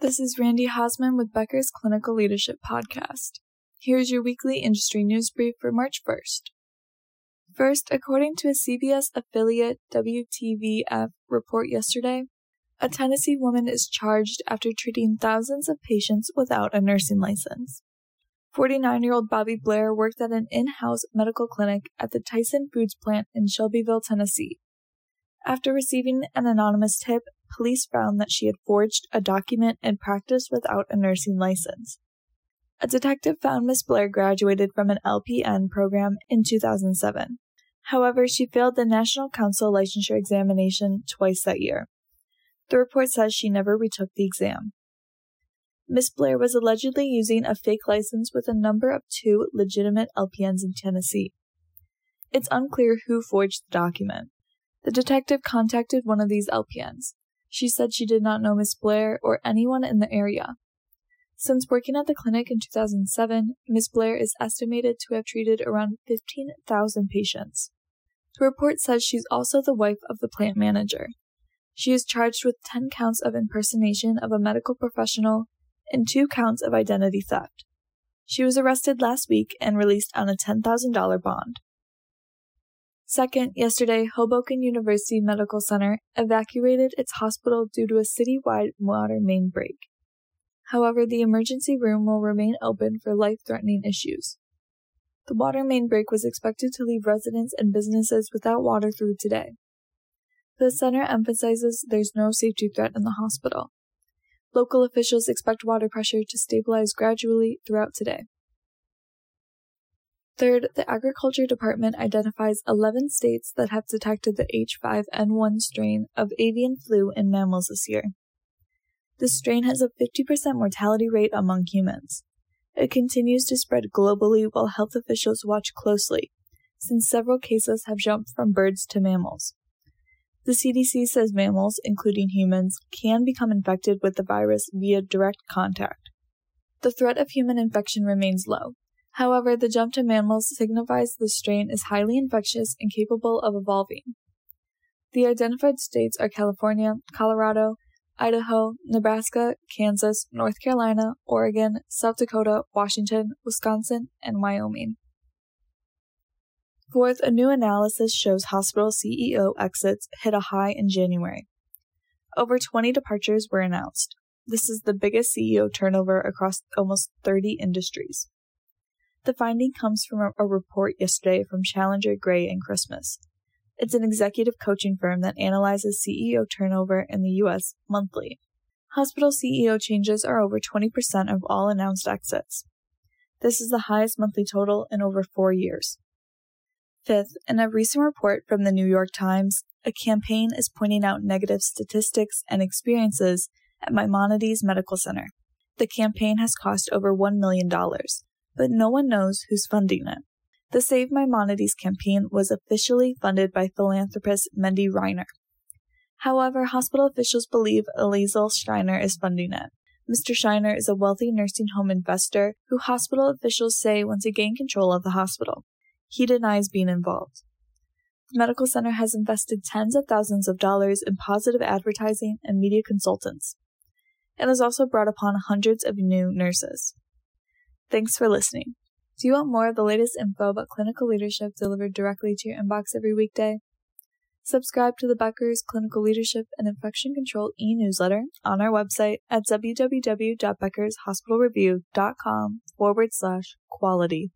This is Randy Hosman with Becker's Clinical Leadership Podcast. Here's your weekly industry news brief for March 1st. First, according to a CBS affiliate WTVF report yesterday, a Tennessee woman is charged after treating thousands of patients without a nursing license. 49 year old Bobby Blair worked at an in house medical clinic at the Tyson Foods plant in Shelbyville, Tennessee. After receiving an anonymous tip, police found that she had forged a document and practiced without a nursing license. A detective found Miss Blair graduated from an LPN program in 2007. However, she failed the National Council licensure examination twice that year. The report says she never retook the exam. Miss Blair was allegedly using a fake license with a number of two legitimate LPNs in Tennessee. It's unclear who forged the document. The detective contacted one of these LPNs. She said she did not know Miss Blair or anyone in the area. Since working at the clinic in 2007, Miss Blair is estimated to have treated around 15,000 patients. The report says she's also the wife of the plant manager. She is charged with 10 counts of impersonation of a medical professional and 2 counts of identity theft. She was arrested last week and released on a $10,000 bond. Second, yesterday, Hoboken University Medical Center evacuated its hospital due to a citywide water main break. However, the emergency room will remain open for life threatening issues. The water main break was expected to leave residents and businesses without water through today. The center emphasizes there's no safety threat in the hospital. Local officials expect water pressure to stabilize gradually throughout today. Third, the Agriculture Department identifies 11 states that have detected the H5N1 strain of avian flu in mammals this year. This strain has a 50% mortality rate among humans. It continues to spread globally while health officials watch closely, since several cases have jumped from birds to mammals. The CDC says mammals, including humans, can become infected with the virus via direct contact. The threat of human infection remains low, However, the jump to mammals signifies the strain is highly infectious and capable of evolving. The identified states are California, Colorado, Idaho, Nebraska, Kansas, North Carolina, Oregon, South Dakota, Washington, Wisconsin, and Wyoming. Fourth, a new analysis shows hospital CEO exits hit a high in January. Over 20 departures were announced. This is the biggest CEO turnover across almost 30 industries. The finding comes from a, report yesterday from Challenger Gray and Christmas. It's an executive coaching firm that analyzes CEO turnover in the U.S. monthly. Hospital CEO changes are over 20% of all announced exits. This is the highest monthly total in over four years. Fifth, in a recent report from the New York Times, a campaign is pointing out negative statistics and experiences at Maimonides Medical Center. The campaign has cost over $1 million, but no one knows who's funding it. The Save Maimonides campaign was officially funded by philanthropist Mendy Reiner. However, hospital officials believe Eliezer Steiner is funding it. Mr. Steiner is a wealthy nursing home investor who hospital officials say wants to gain control of the hospital. He denies being involved. The medical center has invested tens of thousands of dollars in positive advertising and media consultants. It has also brought upon hundreds of new nurses. Thanks for listening. Do you want more of the latest info about clinical leadership delivered directly to your inbox every weekday? Subscribe to the Becker's Clinical Leadership and Infection Control e newsletter on our website at www.beckershospitalreview.com forward slash quality.